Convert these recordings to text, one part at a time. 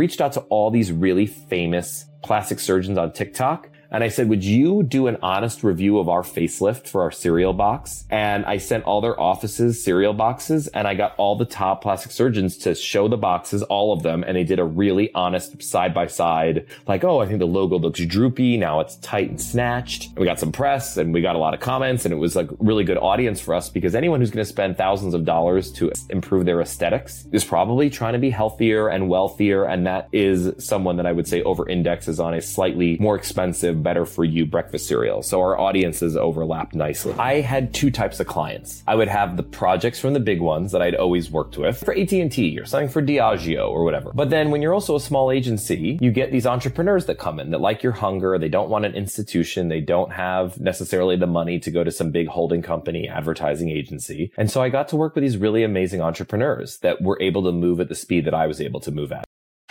reached out to all these really famous plastic surgeons on TikTok and I said, would you do an honest review of our facelift for our cereal box? And I sent all their offices cereal boxes and I got all the top plastic surgeons to show the boxes, all of them. And they did a really honest side by side, like, oh, I think the logo looks droopy. Now it's tight and snatched. And we got some press and we got a lot of comments and it was like really good audience for us because anyone who's going to spend thousands of dollars to improve their aesthetics is probably trying to be healthier and wealthier. And that is someone that I would say over indexes on a slightly more expensive better for you breakfast cereal. So our audiences overlapped nicely. I had two types of clients. I would have the projects from the big ones that I'd always worked with for AT&T or something for Diageo or whatever. But then when you're also a small agency, you get these entrepreneurs that come in that like your hunger. They don't want an institution. They don't have necessarily the money to go to some big holding company, advertising agency. And so I got to work with these really amazing entrepreneurs that were able to move at the speed that I was able to move at.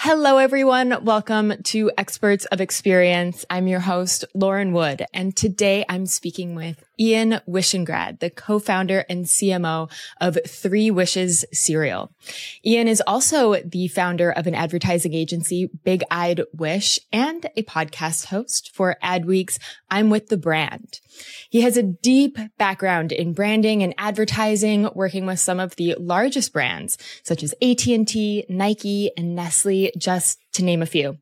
Hello, everyone. Welcome to Experts of Experience. I'm your host, Lauren Wood, and today I'm speaking with Ian Wishingrad, the co-founder and CMO of Three Wishes Cereal. Ian is also the founder of an advertising agency, Big Eyed Wish, and a podcast host for Adweek's I'm with the brand. He has a deep background in branding and advertising, working with some of the largest brands such as AT&T, Nike, and Nestle, just to name a few.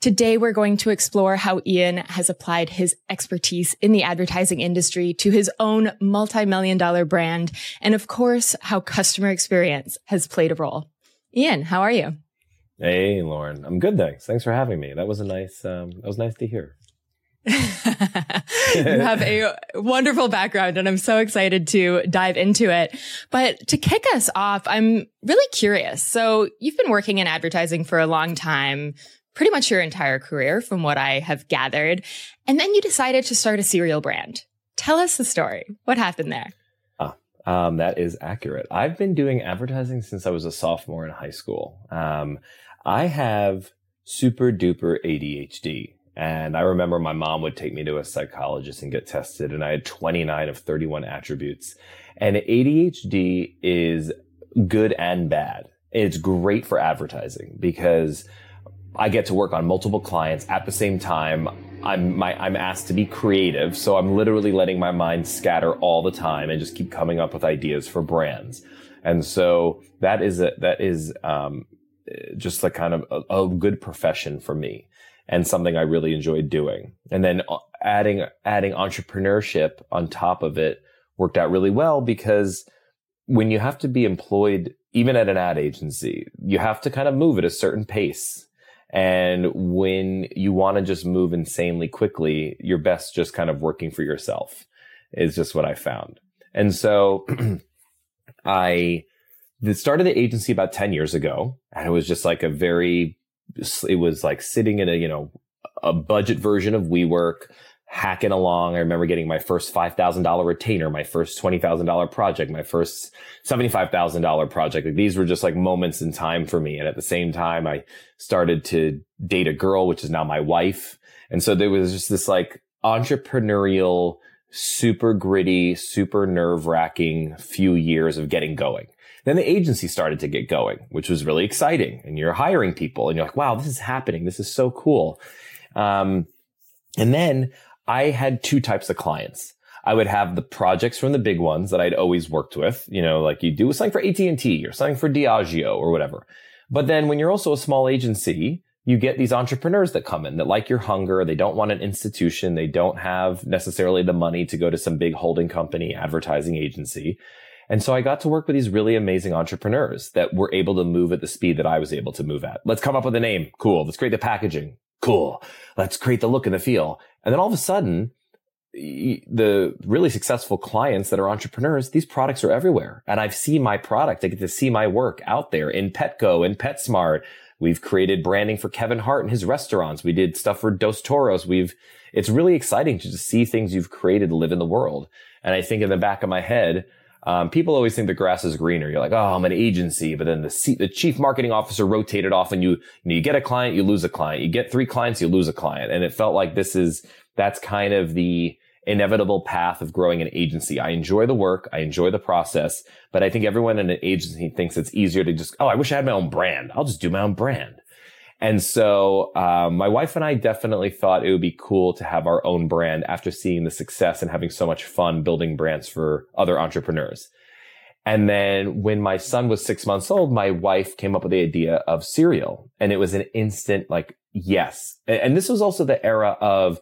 Today, we're going to explore how Ian has applied his expertise in the advertising industry to his own multi-million dollar brand. And of course, how customer experience has played a role. Ian, how are you? Hey, Lauren. I'm good. Thanks. Thanks for having me. That was a nice, um, that was nice to hear. you have a wonderful background and I'm so excited to dive into it. But to kick us off, I'm really curious. So you've been working in advertising for a long time, pretty much your entire career from what I have gathered. And then you decided to start a cereal brand. Tell us the story. What happened there? Ah, um, that is accurate. I've been doing advertising since I was a sophomore in high school. Um, I have super duper ADHD. And I remember my mom would take me to a psychologist and get tested, and I had 29 of 31 attributes. And ADHD is good and bad. It's great for advertising because I get to work on multiple clients at the same time. I'm my, I'm asked to be creative, so I'm literally letting my mind scatter all the time and just keep coming up with ideas for brands. And so that is a, that is um, just like kind of a, a good profession for me and something I really enjoyed doing. And then uh, adding, adding entrepreneurship on top of it worked out really well because when you have to be employed, even at an ad agency, you have to kind of move at a certain pace. And when you want to just move insanely quickly, you're best just kind of working for yourself is just what I found. And so I started the agency about 10 years ago and it was just like a very it was like sitting in a, you know, a budget version of WeWork, hacking along. I remember getting my first $5,000 retainer, my first $20,000 project, my first $75,000 project. Like these were just like moments in time for me. And at the same time, I started to date a girl, which is now my wife. And so there was just this like entrepreneurial, super gritty, super nerve wracking few years of getting going. Then the agency started to get going, which was really exciting. And you're hiring people and you're like, wow, this is happening. This is so cool. Um, and then I had two types of clients. I would have the projects from the big ones that I'd always worked with, you know, like you do something for AT&T or something for Diageo or whatever. But then when you're also a small agency, you get these entrepreneurs that come in that like your hunger. They don't want an institution. They don't have necessarily the money to go to some big holding company, advertising agency. And so I got to work with these really amazing entrepreneurs that were able to move at the speed that I was able to move at. Let's come up with a name. Cool. Let's create the packaging. Cool. Let's create the look and the feel. And then all of a sudden, the really successful clients that are entrepreneurs, these products are everywhere. And I've seen my product. I get to see my work out there in Petco and PetSmart. We've created branding for Kevin Hart and his restaurants. We did stuff for Dos Toros. We've, it's really exciting to just see things you've created live in the world. And I think in the back of my head, um, people always think the grass is greener. You're like, oh, I'm an agency, but then the C- the chief marketing officer rotated off, and you you, know, you get a client, you lose a client. You get three clients, you lose a client, and it felt like this is that's kind of the inevitable path of growing an agency. I enjoy the work, I enjoy the process, but I think everyone in an agency thinks it's easier to just, oh, I wish I had my own brand. I'll just do my own brand. And so, um, my wife and I definitely thought it would be cool to have our own brand after seeing the success and having so much fun building brands for other entrepreneurs. And then when my son was six months old, my wife came up with the idea of cereal and it was an instant like, yes. And this was also the era of,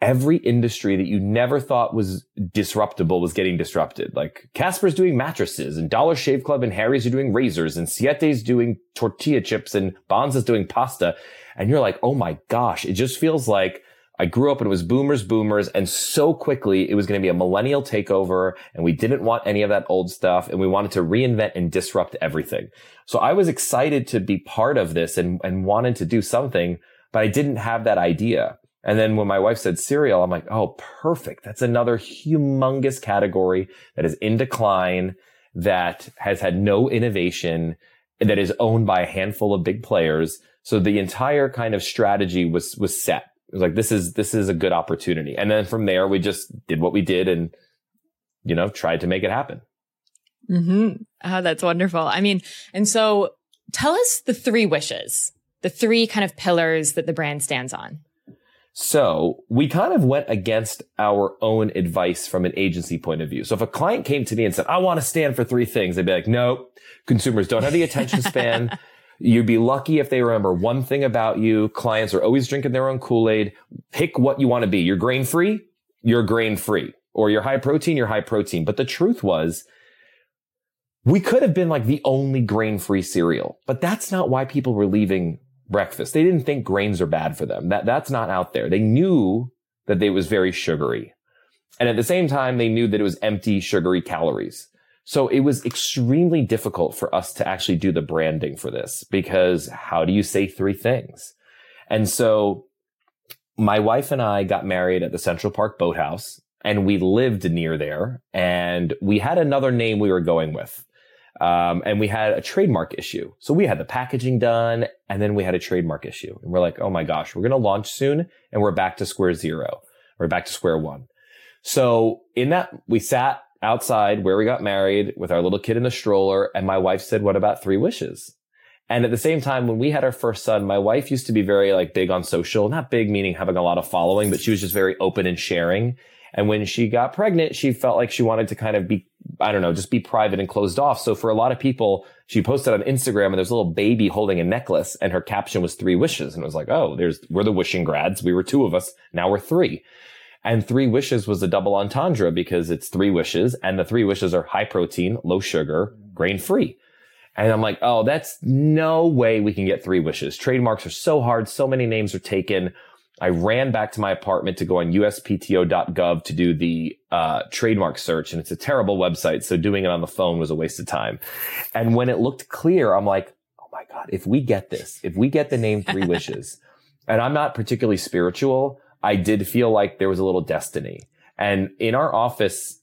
every industry that you never thought was disruptable was getting disrupted. Like Casper's doing mattresses and Dollar Shave Club and Harry's are doing razors and Siete's doing tortilla chips and Banza is doing pasta. And you're like, oh my gosh, it just feels like I grew up and it was boomers, boomers. And so quickly it was going to be a millennial takeover and we didn't want any of that old stuff. And we wanted to reinvent and disrupt everything. So I was excited to be part of this and, and wanted to do something, but I didn't have that idea. And then when my wife said cereal, I'm like, oh, perfect. That's another humongous category that is in decline, that has had no innovation, that is owned by a handful of big players. So the entire kind of strategy was, was set. It was like, this is, this is a good opportunity. And then from there, we just did what we did and, you know, tried to make it happen. Hmm. Oh, that's wonderful. I mean, and so tell us the three wishes, the three kind of pillars that the brand stands on. So we kind of went against our own advice from an agency point of view. So if a client came to me and said, I want to stand for three things, I'd be like, no, consumers don't have the attention span. You'd be lucky if they remember one thing about you. Clients are always drinking their own Kool-Aid. Pick what you want to be. You're grain free. You're grain free or you're high protein. You're high protein. But the truth was we could have been like the only grain free cereal, but that's not why people were leaving breakfast. They didn't think grains are bad for them. That, that's not out there. They knew that it was very sugary. And at the same time, they knew that it was empty, sugary calories. So it was extremely difficult for us to actually do the branding for this because how do you say three things? And so my wife and I got married at the Central Park Boathouse and we lived near there and we had another name we were going with. Um, and we had a trademark issue. So we had the packaging done and then we had a trademark issue. And we're like, oh my gosh, we're going to launch soon and we're back to square zero. We're back to square one. So in that, we sat outside where we got married with our little kid in the stroller. And my wife said, what about three wishes? And at the same time, when we had our first son, my wife used to be very like big on social, not big meaning having a lot of following, but she was just very open and sharing. And when she got pregnant, she felt like she wanted to kind of be, I don't know, just be private and closed off. So for a lot of people, she posted on Instagram and there's a little baby holding a necklace and her caption was three wishes. And it was like, oh, there's, we're the Wishingrads. We were two of us. Now we're three. And three wishes was a double entendre because it's three wishes and the three wishes are high protein, low sugar, grain free. And I'm like, oh, that's no way we can get three wishes. Trademarks are so hard. So many names are taken. I ran back to my apartment to go on uspto.gov to do the uh, trademark search, and it's a terrible website. So doing it on the phone was a waste of time. And when it looked clear, I'm like, oh my God, if we get this, if we get the name Three Wishes, and I'm not particularly spiritual, I did feel like there was a little destiny. And in our office,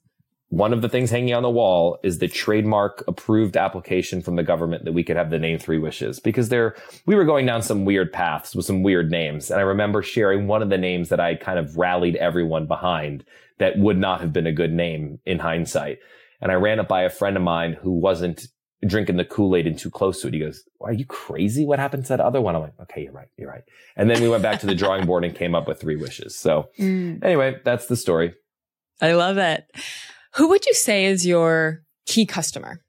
one of the things hanging on the wall is the trademark approved application from the government that we could have the name Three Wishes because there, we were going down some weird paths with some weird names. And I remember sharing one of the names that I kind of rallied everyone behind that would not have been a good name in hindsight. And I ran it by a friend of mine who wasn't drinking the Kool-Aid and too close to it. He goes, are you crazy? What happened to that other one? I'm like, okay, you're right. You're right. And then we went back to the drawing board and came up with three wishes. So mm. anyway, that's the story. I love it. Who would you say is your key customer?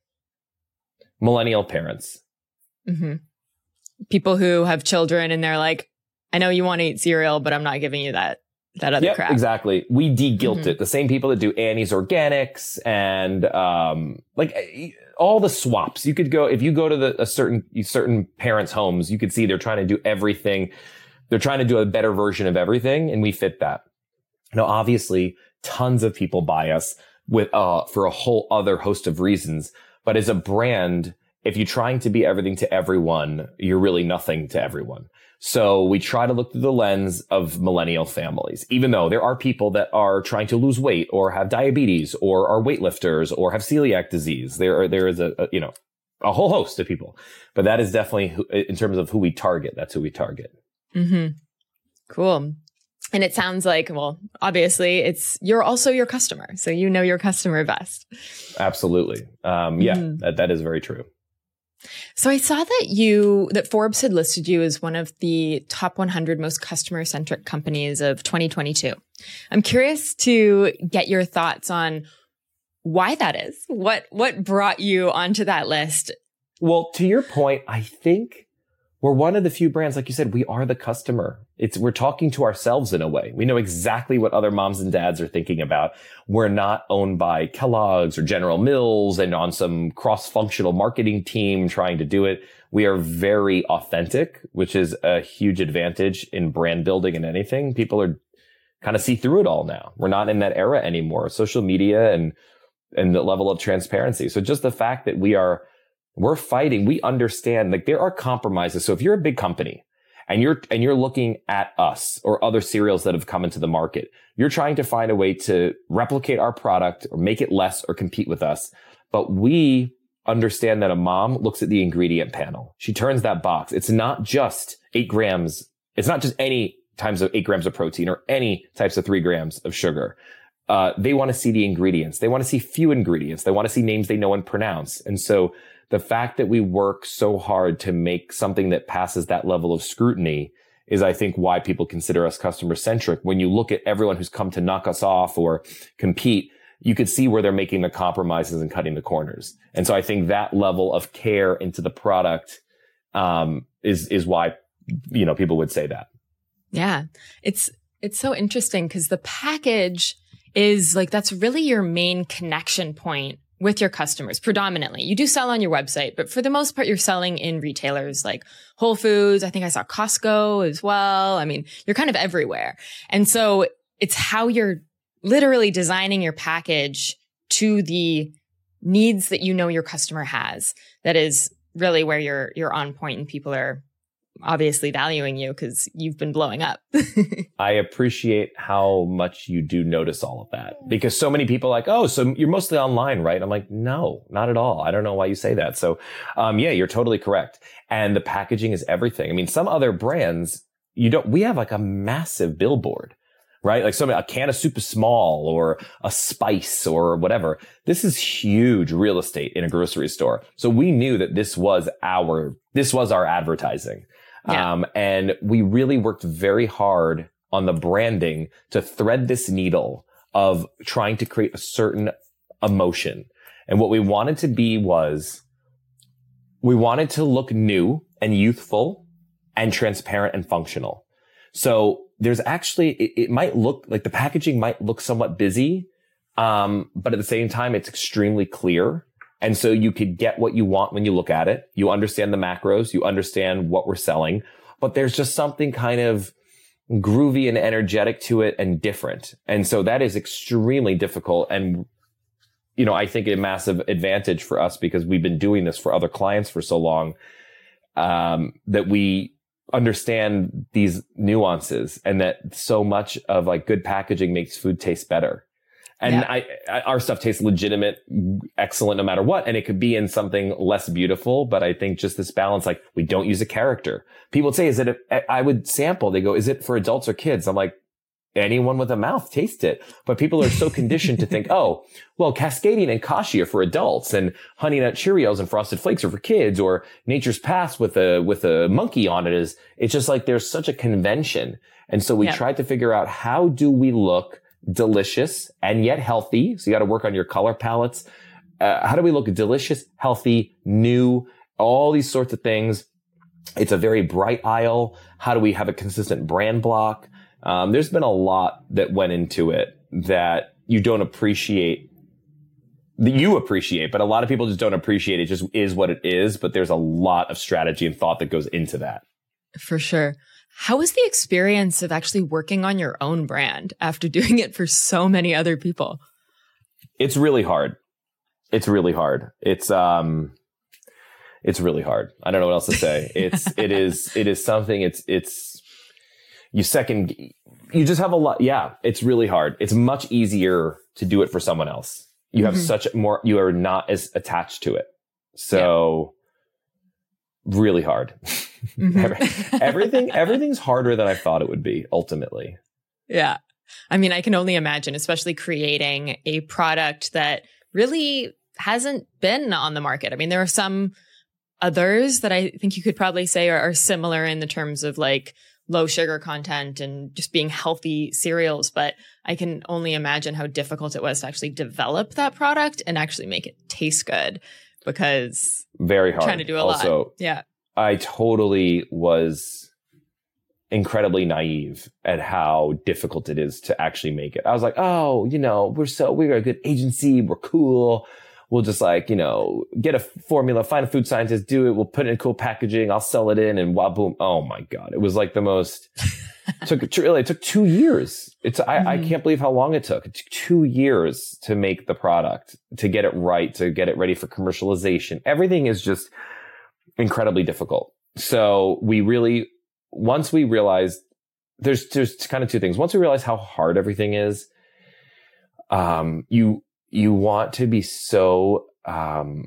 Millennial parents. Mm-hmm. People who have children and they're like, I know you want to eat cereal, but I'm not giving you that that other yep, crap. Exactly. We de-guilt mm-hmm. it. The same people that do Annie's Organics and um, like eh, all the swaps. You could go if you go to the, a certain certain parents' homes, you could see they're trying to do everything. They're trying to do a better version of everything, and we fit that. Now, obviously, tons of people buy us with uh for a whole other host of reasons. But as a brand, if you're trying to be everything to everyone, you're really nothing to everyone. So we try to look through the lens of millennial families, even though there are people that are trying to lose weight or have diabetes or are weightlifters or have celiac disease. There are, there is a, a you know, a whole host of people, but that is definitely who, in terms of who we target. That's who we target. Mm-hmm. Cool. And it sounds like, well, obviously it's, you're also your customer. So you know your customer best. Absolutely. Um, yeah, mm-hmm. that, that is very true. So I saw that you, that Forbes had listed you as one of the top 100 most customer centric companies of 2022. I'm curious to get your thoughts on why that is. What, what brought you onto that list? Well, to your point, I think we're one of the few brands, like you said, we are the customer. It's, we're talking to ourselves in a way. We know exactly what other moms and dads are thinking about. We're not owned by Kellogg's or General Mills and on some cross functional marketing team trying to do it. We are very authentic, which is a huge advantage in brand building and anything. People are kind of see through it all now. We're not in that era anymore. Social media and, and the level of transparency. So just the fact that we are we're fighting. We understand like there are compromises. So if you're a big company and you're, and you're looking at us or other cereals that have come into the market, you're trying to find a way to replicate our product or make it less or compete with us. But we understand that a mom looks at the ingredient panel. She turns that box. It's not just eight grams. It's not just any times of eight grams of protein or any types of three grams of sugar. Uh, they want to see the ingredients. They want to see few ingredients. They want to see names they know and pronounce. And so the fact that we work so hard to make something that passes that level of scrutiny is I think why people consider us customer centric. When you look at everyone who's come to knock us off or compete, you could see where they're making the compromises and cutting the corners. And so I think that level of care into the product um, is is why you know people would say that. Yeah, it's it's so interesting because the package is like that's really your main connection point with your customers predominantly. You do sell on your website, but for the most part, you're selling in retailers like Whole Foods. I think I saw Costco as well. I mean, you're kind of everywhere. And so it's how you're literally designing your package to the needs that you know your customer has that is really where you're, you're on point and people are obviously valuing you because you've been blowing up. I appreciate how much you do notice all of that because so many people are like, oh, so you're mostly online, right? I'm like, no, not at all. I don't know why you say that. So, um, yeah, you're totally correct. And the packaging is everything. I mean, some other brands, you don't, we have like a massive billboard. Right? Like some, a can of soup is small or a spice or whatever. This is huge real estate in a grocery store. So we knew that this was our, this was our advertising. Yeah. Um, and we really worked very hard on the branding to thread this needle of trying to create a certain emotion. And what we wanted to be was we wanted to look new and youthful and transparent and functional. So there's actually, it, it might look like the packaging might look somewhat busy. Um, but at the same time, it's extremely clear. And so you could get what you want when you look at it. You understand the macros. You understand what we're selling, but there's just something kind of groovy and energetic to it and different. And so that is extremely difficult. And, you know, I think a massive advantage for us because we've been doing this for other clients for so long, um, that we understand these nuances and that so much of like good packaging makes food taste better. And yeah. I, I, our stuff tastes legitimate, excellent no matter what. And it could be in something less beautiful, but I think just this balance, like we don't use a character. People would say, is it, a, I would sample. They go, is it for adults or kids? I'm like, anyone with a mouth taste it. But people are so conditioned to think, oh, well, Cascadian and Kashi are for adults and Honey Nut Cheerios and Frosted Flakes are for kids or Nature's Path with a, with a monkey on it is, it's just like there's such a convention. And so we tried to figure out how do we look delicious and yet healthy. So you got to work on your color palettes. Uh, how do we look delicious, healthy, new, all these sorts of things? It's a very bright aisle. How do we have a consistent brand block? Um, there's been a lot that went into it that you don't appreciate that you appreciate, but a lot of people just don't appreciate it. Just is what it is. But there's a lot of strategy and thought that goes into that. For sure. How was the experience of actually working on your own brand after doing it for so many other people? It's really hard. It's really hard. It's um it's really hard. I don't know what else to say. It's it is it is something it's it's you second you just have a lot yeah, it's really hard. It's much easier to do it for someone else. You have mm-hmm. such more you are not as attached to it. So yeah. really hard. Mm-hmm. Everything, everything's harder than I thought it would be ultimately. Yeah. I mean, I can only imagine, especially creating a product that really hasn't been on the market. I mean, there are some others that I think you could probably say are, are similar in the terms of like low sugar content and just being healthy cereals. But I can only imagine how difficult it was to actually develop that product and actually make it taste good because very hard trying to do a also, lot. Yeah. I totally was incredibly naive at how difficult it is to actually make it. I was like, oh, you know, we're so, we're a good agency. We're cool we'll just like, you know, get a formula, find a food scientist, do it. We'll put it in cool packaging. I'll sell it in and wow, boom. Oh my God. It was like the most, took, really, it took two years. It's, I, mm-hmm. I can't believe how long it took. It took two years to make the product, to get it right, to get it ready for commercialization. Everything is just incredibly difficult. So we really, once we realized there's, there's kind of two things. Once we realize how hard everything is, um, you, you want to be so um,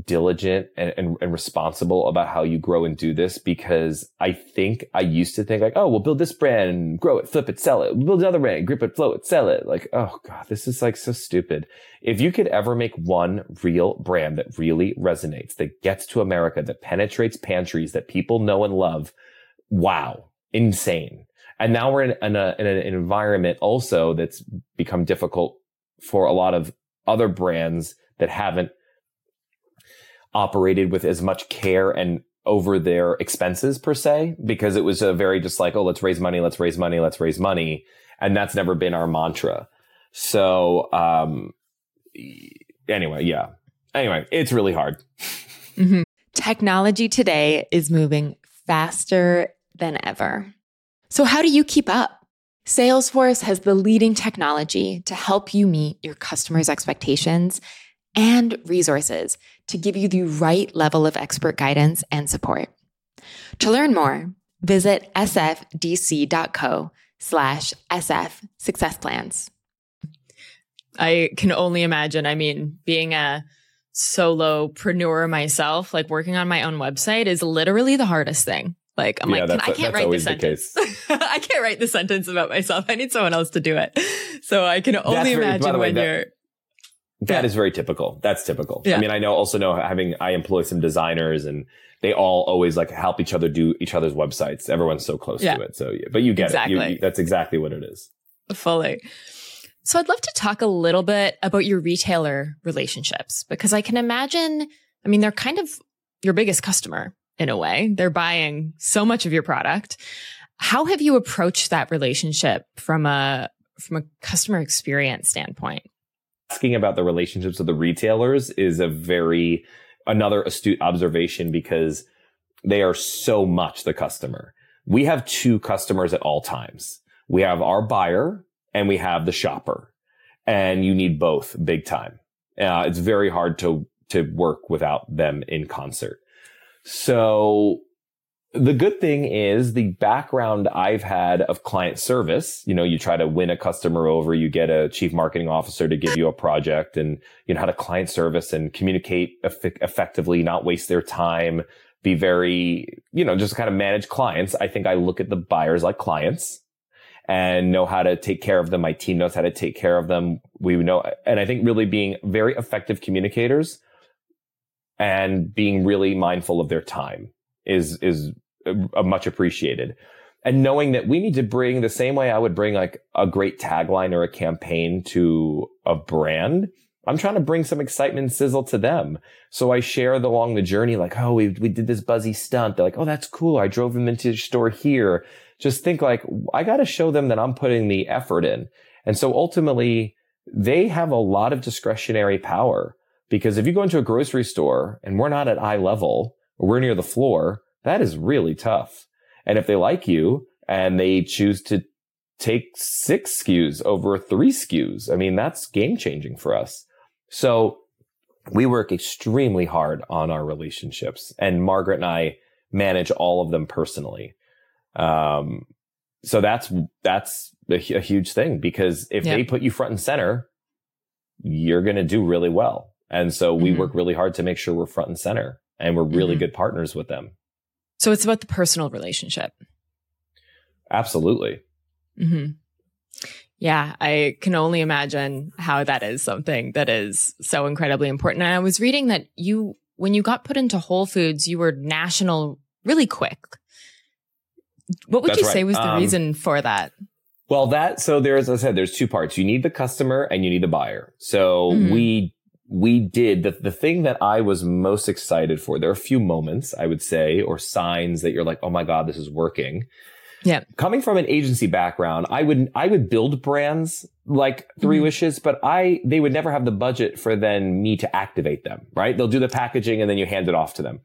diligent and, and, and, responsible about how you grow and do this because I think I used to think like, oh, we'll build this brand, and grow it, flip it, sell it. We'll build another brand, grip it, flow it, sell it. Like, oh God, this is like so stupid. If you could ever make one real brand that really resonates, that gets to America, that penetrates pantries, that people know and love, wow, insane. And now we're in, in, a, in an environment also that's become difficult for a lot of other brands that haven't operated with as much care and over their expenses per se, because it was a very just like, oh, let's raise money, let's raise money, let's raise money. And that's never been our mantra. So, um, anyway, yeah. Anyway, it's really hard. Mm-hmm. Technology today is moving faster than ever. So how do you keep up? Salesforce has the leading technology to help you meet your customers' expectations and resources to give you the right level of expert guidance and support. To learn more, visit sfdc.co slash sf success plans. I can only imagine. I mean, being a solopreneur myself, like working on my own website is literally the hardest thing. Like I'm yeah, like, I can't write the sentence. The I can't write the sentence about myself. I need someone else to do it. So I can only very, imagine when that, you're. That yeah. is very typical. That's typical. Yeah. I mean, I know also know having I employ some designers and they all always like help each other do each other's websites. Everyone's so close yeah. to it. So, yeah, but you get exactly. it. You, that's exactly what it is. Fully. So I'd love to talk a little bit about your retailer relationships because I can imagine, I mean, they're kind of your biggest customer in a way. They're buying so much of your product. How have you approached that relationship from a from a customer experience standpoint? Asking about the relationships of the retailers is a very another astute observation because they are so much the customer. We have two customers at all times. We have our buyer and we have the shopper and you need both big time. Uh, it's very hard to, to work without them in concert. So the good thing is the background I've had of client service, you know, you try to win a customer over, you get a chief marketing officer to give you a project and, you know, how to client service and communicate eff- effectively, not waste their time, be very, you know, just kind of manage clients. I think I look at the buyers like clients and know how to take care of them. My team knows how to take care of them. We know, and I think really being very effective communicators and being really mindful of their time is is a, much appreciated. And knowing that we need to bring the same way I would bring like a great tagline or a campaign to a brand. I'm trying to bring some excitement and sizzle to them. So I share the, along the journey, like, oh, we, we did this buzzy stunt. They're like, oh, that's cool. I drove them into the store here. Just think like, I got to show them that I'm putting the effort in. And so ultimately they have a lot of discretionary power because if you go into a grocery store and we're not at eye level we're near the floor, that is really tough. And if they like you and they choose to take six SKUs over three SKUs, I mean, that's game changing for us. So we work extremely hard on our relationships and Margaret and I manage all of them personally. Um, so that's, that's a, a huge thing because if they put you front and center, you're going to do really well. And so we mm-hmm. work really hard to make sure we're front and center and we're really mm-hmm. good partners with them. So it's about the personal relationship. Absolutely. Mm-hmm. Yeah, I can only imagine how that is something that is so incredibly important. And I was reading that you when you got put into Whole Foods, you were national really quick. What would That's you right. say was the Um, reason for that? Well, that so there's as I said, there's two parts. You need the customer and you need the buyer. So Mhm. we we did the the thing that I was most excited for. There are a few moments I would say or signs that you're like, oh my god, this is working. Yeah. Coming from an agency background, I would I would build brands like 3 Mhm. Wishes, but I they would never have the budget for then me to activate them. Right? They'll do the packaging and then you hand it off to them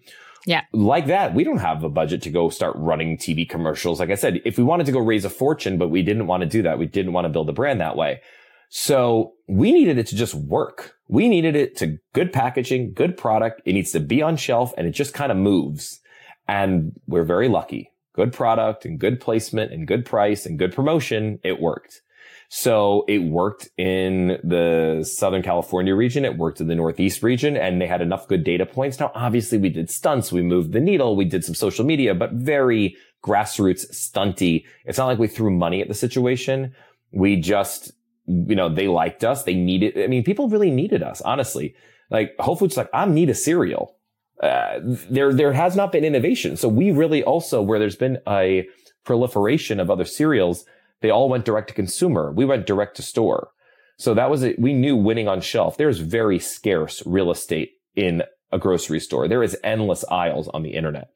Yeah. like that, we don't have a budget to go start running TV commercials. Like I said, if we wanted to go raise a fortune, but we didn't want to do that, we didn't want to build a brand that way. So we needed it to just work. We needed it to good packaging, good product. It needs to be on shelf and it just kind of moves. And we're very lucky. Good product and good placement and good price and good promotion. It worked. So it worked in the Southern California region. It worked in the Northeast region and they had enough good data points. Now, obviously we did stunts. We moved the needle. We did some social media, but very grassroots stunty. It's not like we threw money at the situation. We just, you know, they liked us. They needed, I mean, people really needed us, honestly. Like Whole Foods, like, I need a cereal. Uh, there, there has not been innovation. So we really also, where there's been a proliferation of other cereals, they all went direct to consumer. We went direct to store. So that was it. We knew winning on shelf. There's very scarce real estate in a grocery store. There is endless aisles on the internet.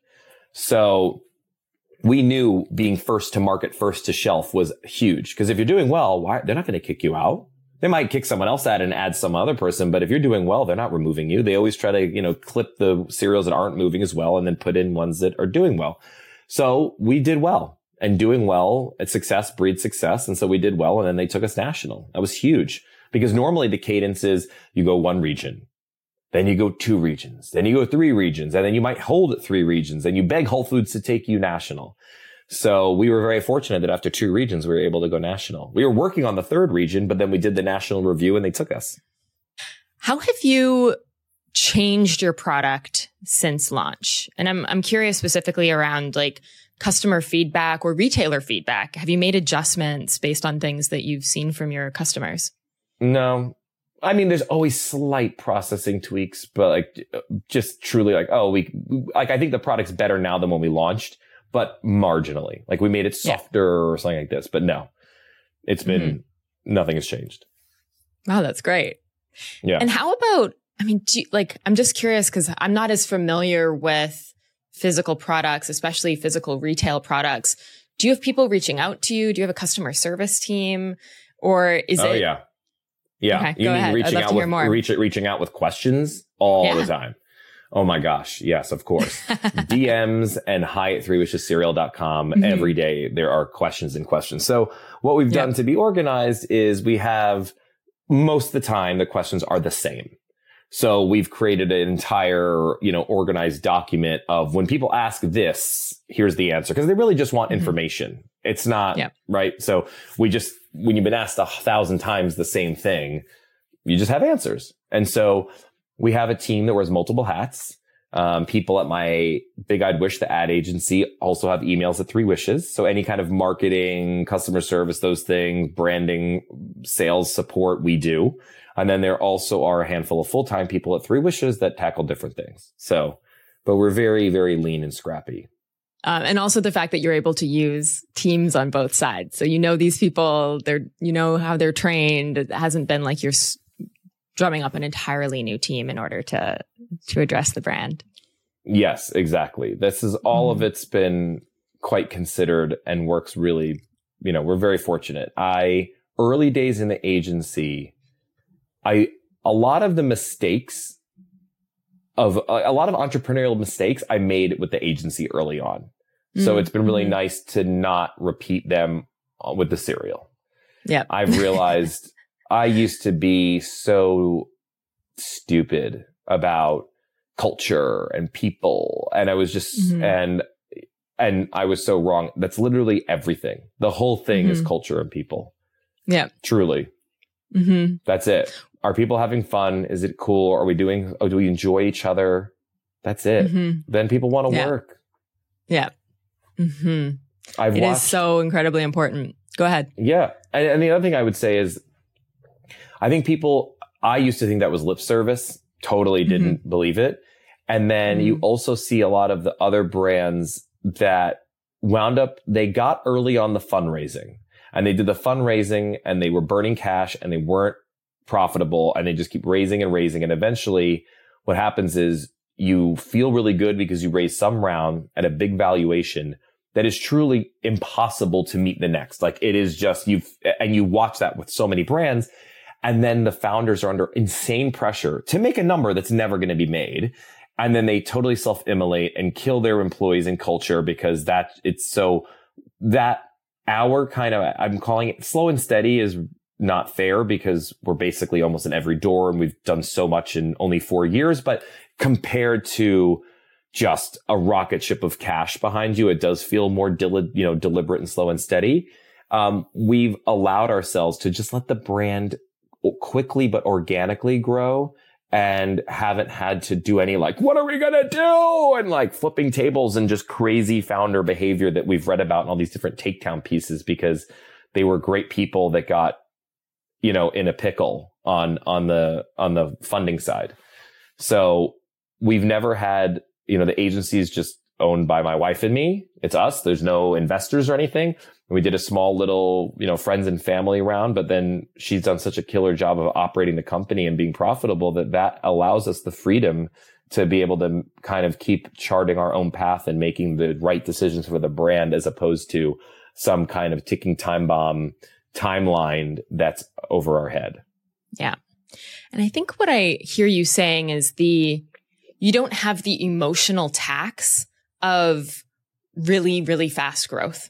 So we knew being first to market, first to shelf was huge. Cause if you're doing well, why, they're not going to kick you out. They might kick someone else out and add some other person, but if you're doing well, they're not removing you. They always try to, you know, clip the cereals that aren't moving as well and then put in ones that are doing well. So we did well and doing well at success breeds success. And so we did well. And then they took us national. That was huge because normally the cadence is you go one region, then you go two regions, then you go three regions, and then you might hold at three regions and you beg Whole Foods to take you national. So we were very fortunate that after two regions, we were able to go national. We were working on the third region, but then we did the national review and they took us. How have you changed your product since launch? And I'm I'm curious specifically around like customer feedback or retailer feedback. Have you made adjustments based on things that you've seen from your customers? No. I mean, there's always slight processing tweaks, but like just truly like, oh, we, like, I think the product's better now than when we launched, but marginally. Like we made it Yeah. softer or something like this, but no, it's been, mm-hmm. nothing has changed. Wow, that's great. Yeah. And how about, I mean, do you, like, I'm just curious because I'm not as familiar with physical products, especially physical retail products. Do you have people reaching out to you? Do you have a customer service team? Or is oh it, yeah. Yeah. Okay, you mean ahead. Reaching out with. Reach, reaching out with questions all Yeah. the time. Oh my gosh. Yes, of course. DMs and hi at three wishes cereal.com. Mhm. Every day there are questions and questions. So what we've done Yep. to be organized is we have most of the time the questions are the same. So we've created an entire, you know, organized document of when people ask this, here's the answer. Cause they really just want Mhm. information. It's not Yep. right. So we just, when you've been asked a thousand times the same thing, you just have answers. And so we have a team that wears multiple hats. Um, people at my Big Eyed Wish, the ad agency, also have emails at Three Wishes. So any kind of marketing, customer service, those things, branding, sales support, we do. And then there also are a handful of full time people at Three Wishes that tackle different things. So, but we're very, very lean and scrappy. Um, and also the fact that you're able to use teams on both sides. So you know these people, they're, you know how they're trained. It hasn't been like you're s- drumming up an entirely new team in order to, to address the brand. Yes, exactly. This is all of it's been quite considered and works really, you know, we're very fortunate. I, early days in the agency, I, a lot of the mistakes of a, a lot of entrepreneurial mistakes I made with the agency early on. So Mm, it's been really mhm. nice to not repeat them uh, with the cereal. Yep. I've realized I used to be so stupid about culture and people. And I was just, Mhm. and, and I was so wrong. That's literally everything. The whole thing is Mhm. culture and people. Yeah. Truly. hmm That's it. Are people having fun? Is it cool? Are we doing, oh, do we enjoy each other? That's it. hmm Then people want to Yeah. work. Yeah. hmm I've It watched. is so incredibly important. Go ahead. Yeah. And, and the other thing I would say is I think people, I used to think that was lip service, totally didn't believe it. And then mm. you also see a lot of the other brands that wound up, they got early on the fundraising and they did the fundraising and they were burning cash and they weren't profitable and they just keep raising and raising. And eventually what happens is you feel really good because you raise some round at a big valuation that is truly impossible to meet the next. Like it is just you've, and you watch that with so many brands. And then the founders are under insane pressure to make a number that's never going to be made. And then they totally self-immolate and kill their employees and culture because that it's so that our kind of, I'm calling it slow and steady is not fair because we're basically almost in every door and we've done so much in only four years. But compared to just a rocket ship of cash behind you, it does feel more you know, deliberate and slow and steady. Um, we've allowed ourselves to just let the brand quickly but organically grow and haven't had to do any like, what are we going to do? And like flipping tables and just crazy founder behavior that we've read about in all these different takedown pieces because they were great people that got, you know, in a pickle on, on the, on the funding side. So we've never had, you know, the agency is just owned by my wife and me. It's us. There's no investors or anything we did a small little, you know, friends and family round, but then she's done such a killer job of operating the company and being profitable that that allows us the freedom to be able to kind of keep charting our own path and making the right decisions for the brand as opposed to some kind of ticking time bomb timeline that's over our head. Yeah. And I think what I hear you saying is the, you don't have the emotional tax of really, really fast growth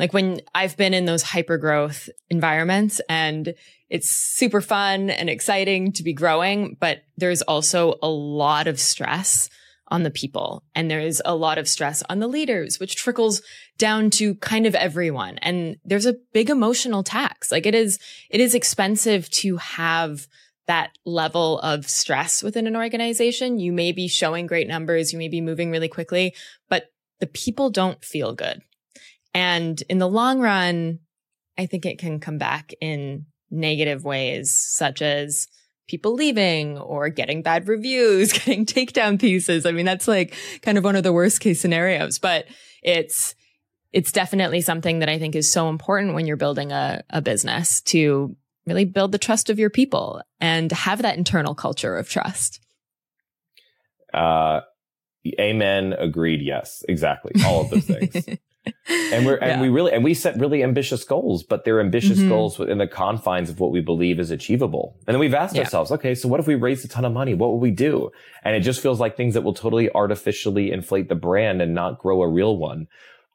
like when I've been in those hyper growth environments and it's super fun and exciting to be growing, but there's also a lot of stress on the people and there is a lot of stress on the leaders, which trickles down to kind of everyone. And there's a big emotional tax. Like it is, it is expensive to have that level of stress within an organization. You may be showing great numbers. You may be moving really quickly, but the people don't feel good. And in the long run, I think it can come back in negative ways, such as people leaving or getting bad reviews, getting takedown pieces. I mean, that's like kind of one of the worst case scenarios, but it's, it's definitely something that I think is so important when you're building a, a business to really build the trust of your people and have that internal culture of trust. Uh, amen. Agreed. Yes, exactly. All of those things. and we're and yeah. we really and we set really ambitious goals, but they're ambitious mm-hmm. goals within the confines of what we believe is achievable. And then we've asked yeah. ourselves, okay, so what if we raised a ton of money? What would we do? And it just feels like things that will totally artificially inflate the brand and not grow a real one.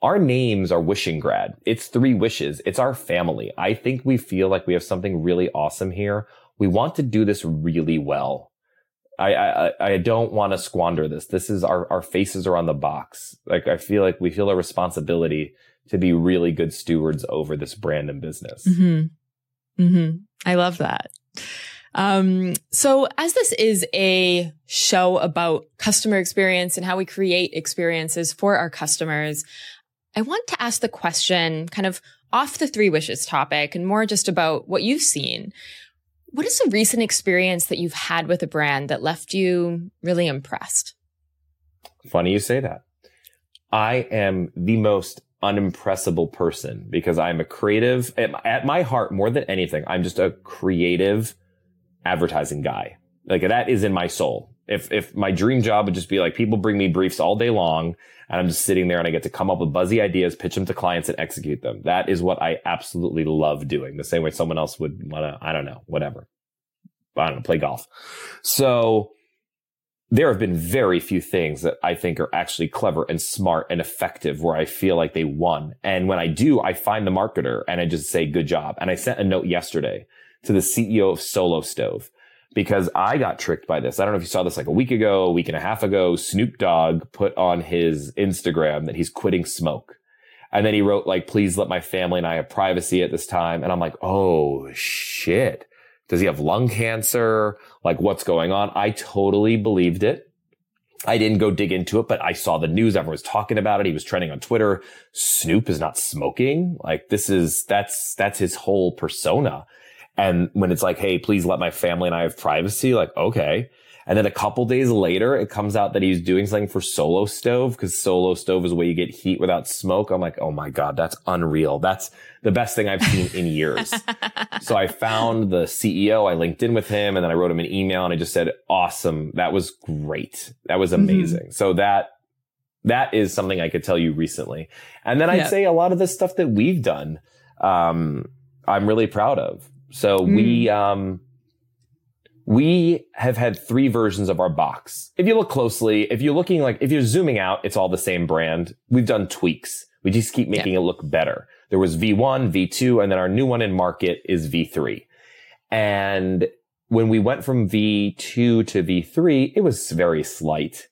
Our names are Wishingrad. It's three wishes. It's our family. I think we feel like we have something really awesome here. We want to do this really well. I, I, I don't want to squander this. This is our, our faces are on the box. Like I feel like we feel a responsibility to be really good stewards over this brand and business. Mm-hmm. Mm-hmm. I love that. Um, so as this is a show about customer experience and how we create experiences for our customers, I want to ask the question kind of off the three wishes topic and more just about what you've seen. What is a recent experience that you've had with a brand that left you really impressed? Funny you say that. I am the most unimpressible person because I'm a creative at my heart more than anything. I'm just a creative advertising guy. Like that is in my soul. If, if my dream job would just be like people bring me briefs all day long and I'm just sitting there and I get to come up with buzzy ideas, pitch them to clients and execute them. That is what I absolutely love doing. The same way someone else would want to, I don't know, whatever. I don't know, play golf. So there have been very few things that I think are actually clever and smart and effective where I feel like they won. And when I do, I find the marketer and I just say, good job. And I sent a note yesterday to the CEO of Solo Stove because I got tricked by this. I don't know if you saw this like a week ago, a week and a half ago. Snoop Dogg put on his Instagram that he's quitting smoke. And then he wrote like, please let my family and I have privacy at this time. And I'm like, oh shit. Does he have lung cancer? Like what's going on? I totally believed it. I didn't go dig into it, but I saw the news. Everyone was talking about it. He was trending on Twitter. Snoop is not smoking. Like this is, that's, that's his whole persona. And when it's like, Hey, please let my family and I have privacy. Like, okay. And then a couple days later, it comes out that he's doing something for Solo Stove because Solo Stove is where you get heat without smoke. I'm like, oh my God, that's unreal. That's the best thing I've seen in years. so I found the CEO. I linked in with him and then I wrote him an email and I just said, awesome. That was great. That was mm-hmm. amazing. Mm-hmm. So that, that is something I could tell you recently. And then I'd yeah. say a lot of the stuff that we've done, um, I'm really proud of. So mm. we, um, we have had three versions of our box. If you look closely, if you're looking like, if you're zooming out, it's all the same brand. We've done tweaks. We just keep making yeah. it look better. There was V1, V2, and then our new one in market is V3. And when we went from V2 to V3, it was very slight.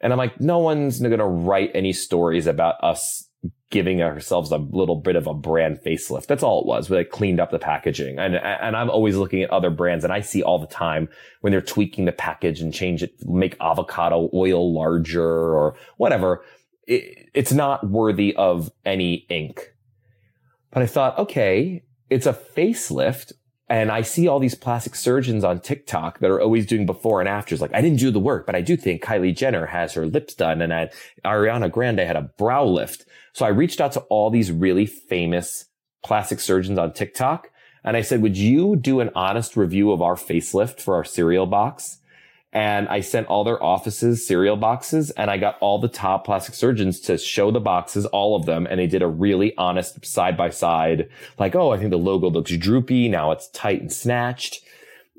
And I'm like, no one's going to write any stories about us giving ourselves a little bit of a brand facelift. That's all it was. We like cleaned up the packaging. And, and I'm always looking at other brands and I see all the time when they're tweaking the package and change it, make avocado oil larger or whatever. It, it's not worthy of any ink. But I thought, okay, it's a facelift. And I see all these plastic surgeons on TikTok that are always doing before and afters. Like I didn't do the work, but I do think Kylie Jenner has her lips done and I, Ariana Grande had a brow lift. So I reached out to all these really famous plastic surgeons on TikTok. And I said, would you do an honest review of our facelift for our cereal box? And I sent all their offices cereal boxes and I got all the top plastic surgeons to show the boxes, all of them. And they did a really honest side by side, like, Oh, I think the logo looks droopy. Now it's tight and snatched.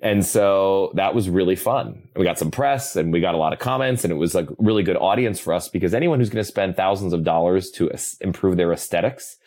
And so that was really fun. We got some press and we got a lot of comments and it was like really good audience for us because anyone who's going to spend thousands of dollars to improve their aesthetics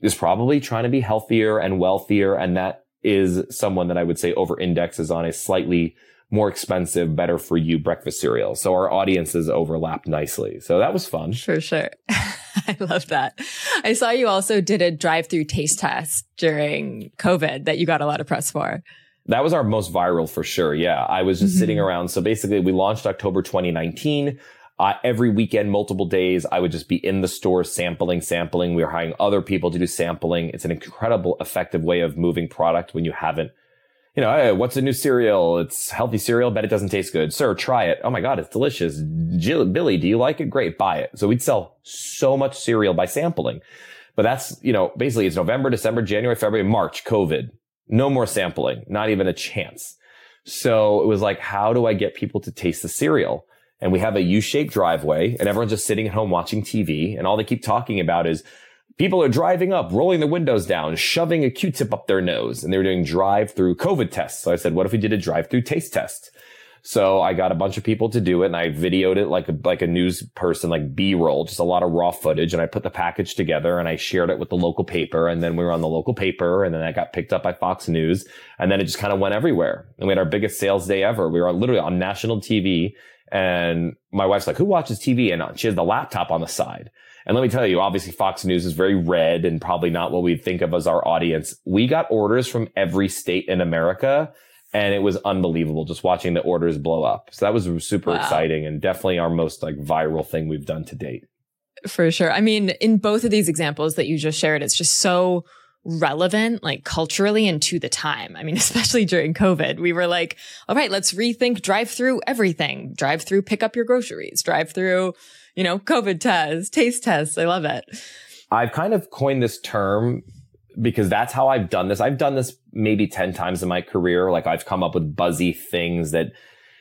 is probably trying to be healthier and wealthier. And that is someone that I would say over indexes on a slightly more expensive, better for you breakfast cereal. So our audiences overlap nicely. So that was fun. For sure. I love that. I saw you also did a drive through taste test during COVID that you got a lot of press for. That was our most viral for sure. Yeah. I was just mm-hmm. sitting around. So basically we launched October 2019. Uh, every weekend, multiple days, I would just be in the store sampling, sampling. We were hiring other people to do sampling. It's an incredible, effective way of moving product when you haven't, you know, hey, what's a new cereal? It's healthy cereal, but it doesn't taste good. Sir, try it. Oh my God, it's delicious. Jill, Billy, do you like it? Great, buy it. So we'd sell so much cereal by sampling. But that's, you know, basically it's November, December, January, February, March, COVID. No more sampling, not even a chance. So it was like, how do I get people to taste the cereal? And we have a U-shaped driveway and everyone's just sitting at home watching TV. And all they keep talking about is people are driving up, rolling the windows down, shoving a Q-tip up their nose. And they were doing drive through COVID tests. So I said, what if we did a drive through taste test? So I got a bunch of people to do it and I videoed it like a, like a news person, like B-roll, just a lot of raw footage. And I put the package together and I shared it with the local paper. And then we were on the local paper and then I got picked up by Fox News and then it just kind of went everywhere. And we had our biggest sales day ever. We were literally on national TV and my wife's like, who watches TV? And she has the laptop on the side. And let me tell you, obviously Fox News is very red and probably not what we think of as our audience. We got orders from every state in America and it was unbelievable just watching the orders blow up. So that was super wow. exciting and definitely our most like viral thing we've done to date. For sure. I mean, in both of these examples that you just shared, it's just so relevant, like culturally and to the time. I mean, especially during COVID, we were like, all right, let's rethink drive through everything. Drive through, pick up your groceries, drive through, you know, COVID tests, taste tests. I love it. I've kind of coined this term because that's how I've done this. I've done this maybe 10 times in my career. Like I've come up with buzzy things that,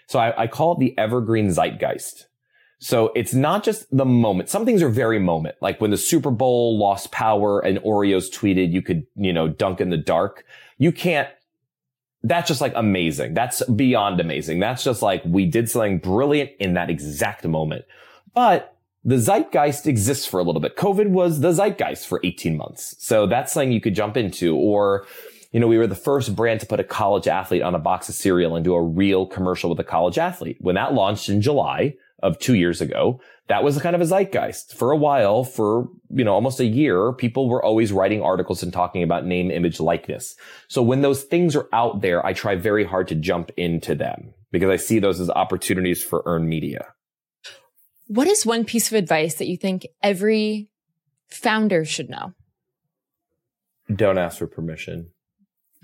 so I, I call it the evergreen zeitgeist. So it's not just the moment. Some things are very moment, like when the Super Bowl lost power and Oreos tweeted you could, you know, dunk in the dark. You can't, that's just like amazing. That's beyond amazing. That's just like we did something brilliant in that exact moment. But the zeitgeist exists for a little bit. COVID was the zeitgeist for 18 months. So that's something you could jump into. Or, you know, we were the first brand to put a college athlete on a box of cereal and do a real commercial with a college athlete. When that launched in July of two years ago, that was kind of a zeitgeist. For a while, for, you know, almost a year, people were always writing articles and talking about name, image, likeness. So when those things are out there, I try very hard to jump into them because I see those as opportunities for earned media. What is one piece of advice that you think every founder should know? Don't ask for permission.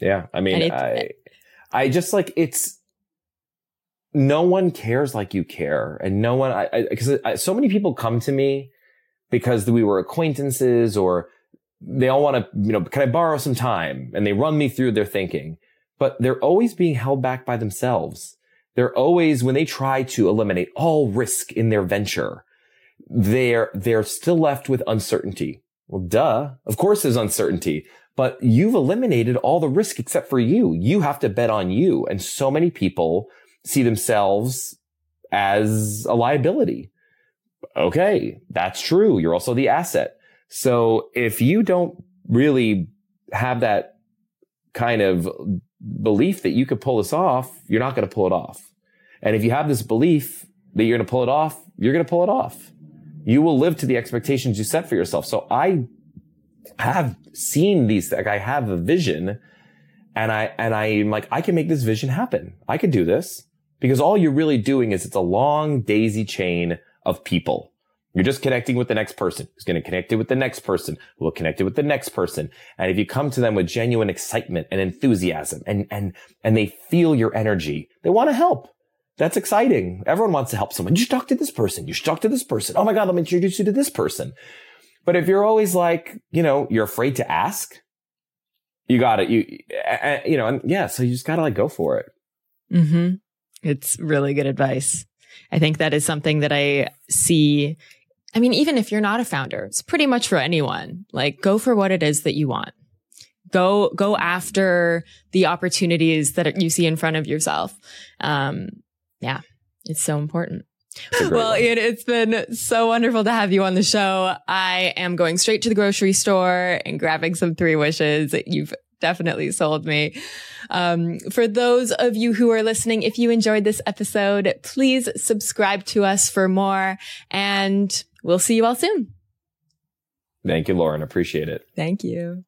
yeah, I mean, I I just like it's no one cares like you care, and no one. I because uh, so many people come to me because we were acquaintances or they all want to, you know, can I borrow some time? And they run me through their thinking, but they're always being held back by themselves. They're always, when they try to eliminate all risk in their venture, they're, they're still left with uncertainty. Well, duh. Of course there's uncertainty, but you've eliminated all the risk except for you. You have to bet on you. And so many people see themselves as a liability. Okay. That's true. You're also the asset. So if you don't really have that kind of belief that you could pull this off, you're not going to pull it off. And if you have this belief that you're going to pull it off, you're going to pull it off. You will live to the expectations you set for yourself. So I have seen these, like I have a vision and I, and I'm like, I can make this vision happen. I could do this because all you're really doing is it's a long daisy chain of people. You're just connecting with the next person who's going to connect it with the next person who will connect it with the next person. And if you come to them with genuine excitement and enthusiasm and, and, and they feel your energy, they want to help. That's exciting. Everyone wants to help someone. You should talk to this person. You should talk to this person. Oh my God, let me introduce you to this person. But if you're always like, you know, you're afraid to ask, you got it. You, you know, and yeah, so you just got to like go for it. Mm-hmm. It's really good advice. I think that is something that I see I mean, even if you're not a founder, it's pretty much for anyone. Like go for what it is that you want. Go, go after the opportunities that you see in front of yourself. Um, yeah, it's so important. Well, one. Ian, it's been so wonderful to have you on the show. I am going straight to the grocery store and grabbing some three wishes. You've definitely sold me. Um, for those of you who are listening, if you enjoyed this episode, please subscribe to us for more and we'll see you all soon. Thank you, Lauren. Appreciate it. Thank you.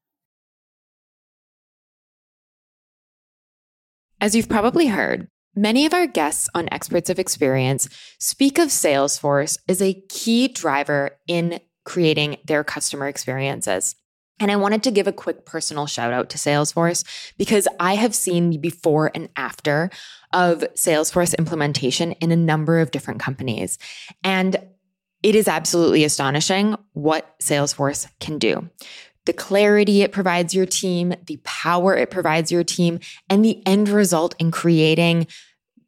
As you've probably heard, many of our guests on Experts of Experience speak of Salesforce as a key driver in creating their customer experiences. And I wanted to give a quick personal shout out to Salesforce because I have seen the before and after of Salesforce implementation in a number of different companies. And it is absolutely astonishing what Salesforce can do. The clarity it provides your team, the power it provides your team, and the end result in creating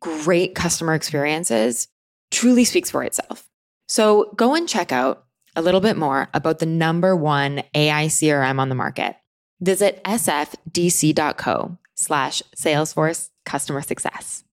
great customer experiences truly speaks for itself. So go and check out a little bit more about the number one AI CRM on the market. Visit sfdc.co slash Salesforce customer success.